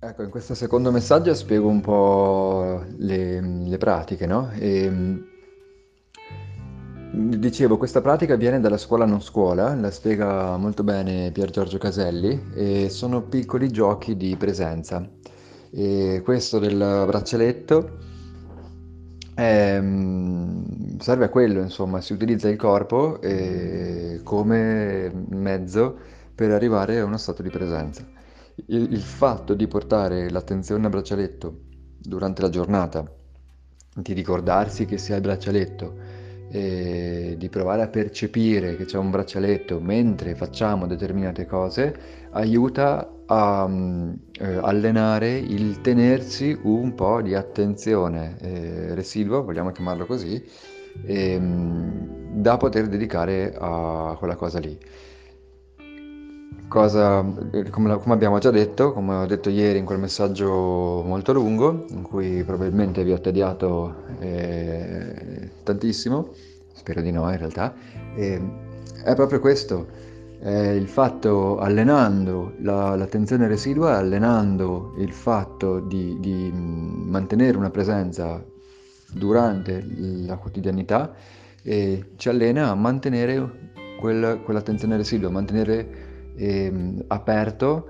Ecco, in questo secondo messaggio spiego un po' le, le pratiche, no? E, dicevo, questa pratica viene dalla scuola non scuola, la spiega molto bene Pier Giorgio Caselli, e sono piccoli giochi di presenza. E questo del braccialetto è, serve a quello, insomma, si utilizza il corpo eh, come mezzo per arrivare a uno stato di presenza. Il, il fatto di portare l'attenzione al braccialetto durante la giornata, di ricordarsi che si ha il braccialetto, di provare a percepire che c'è un braccialetto mentre facciamo determinate cose, aiuta a um, eh, allenare il tenersi un po' di attenzione eh, residua, vogliamo chiamarlo così, eh, da poter dedicare a quella cosa lì. Cosa, eh, come, come, abbiamo già detto, come ho detto ieri in quel messaggio molto lungo, in cui probabilmente vi ho tediato eh, tantissimo, spero di no in realtà, eh, è proprio questo, è il fatto allenando la, l'attenzione residua, allenando il fatto di, di mantenere una presenza durante la quotidianità, ci allena a mantenere quel, quell'attenzione residua, a mantenere eh, aperto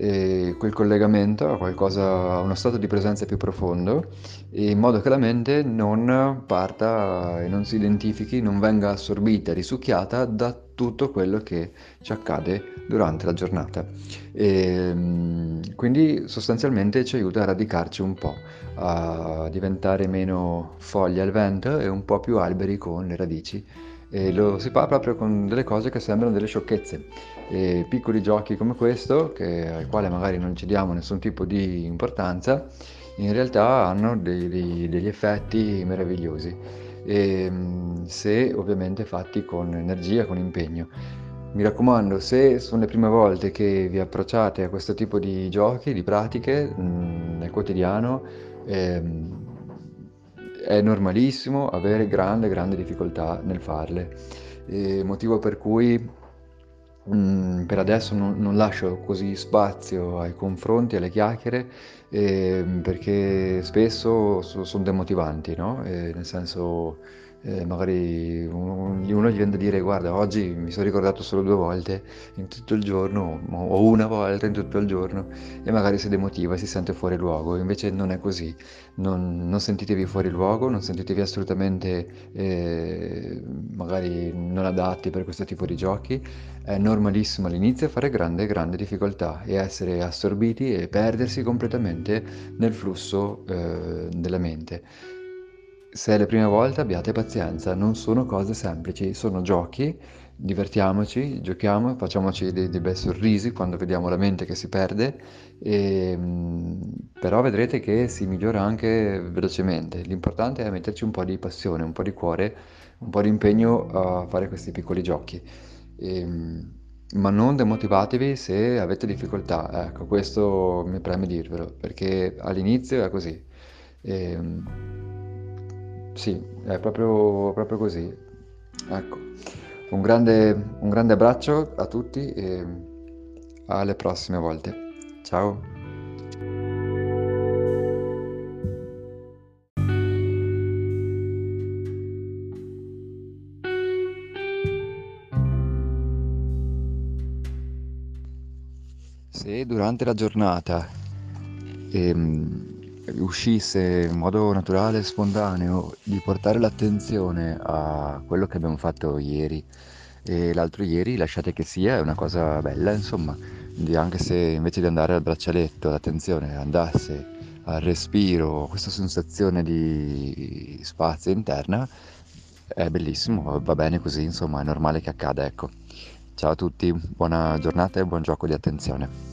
eh, quel collegamento a qualcosa, a uno stato di presenza più profondo, in modo che la mente non parta e non si identifichi, non venga assorbita, risucchiata da tutto quello che ci accade durante la giornata. E, quindi sostanzialmente ci aiuta a radicarci un po', a diventare meno foglie al vento e un po' più alberi con le radici e lo si fa proprio con delle cose che sembrano delle sciocchezze. E piccoli giochi come questo, che, al quale magari non ci diamo nessun tipo di importanza, in realtà hanno dei, dei, degli effetti meravigliosi. E, se ovviamente fatti con energia, con impegno. Mi raccomando, se sono le prime volte che vi approcciate a questo tipo di giochi, di pratiche mh, nel quotidiano, ehm, è normalissimo avere grande, grande difficoltà nel farle, e motivo per cui mh, mm, per adesso non, non, lascio così spazio ai confronti, alle chiacchiere, eh, perché spesso so, sono demotivanti, no? Eh, nel senso eh, magari uno, uno, gli viene da dire guarda oggi mi sono ricordato solo due volte in tutto il giorno o una volta in tutto il giorno e magari si demotiva e si sente fuori luogo. Invece non è così. Non, non sentitevi fuori luogo non sentitevi assolutamente eh, magari non adatti per questo tipo di giochi. È normalissimo all'inizio fare grande grande difficoltà e essere assorbiti e perdersi completamente nel flusso eh, della mente se è la prima volta abbiate pazienza, non sono cose semplici, sono giochi, divertiamoci, giochiamo, facciamoci dei, dei bei sorrisi quando vediamo la mente che si perde, e, ehm, però vedrete che si migliora anche velocemente. L'importante è metterci un po' di passione, un po' di cuore, un po' di impegno a fare questi piccoli giochi. E, ehm, ma non demotivatevi se avete difficoltà, ecco, questo mi preme dirvelo, perché all'inizio è così. E, ehm, sì, è proprio, proprio così. Ecco, un grande, un grande abbraccio a tutti e alle prossime volte. Ciao. Se durante la giornata ehm, riuscisse in modo naturale e spontaneo di portare l'attenzione a quello che abbiamo fatto ieri e l'altro ieri, lasciate che sia, è una cosa bella, insomma, anche se invece di andare al braccialetto l'attenzione andasse al respiro, questa sensazione di spazio interna, è bellissimo, va bene così, insomma, è normale che accada, ecco. Ciao a tutti, buona giornata e buon gioco di attenzione.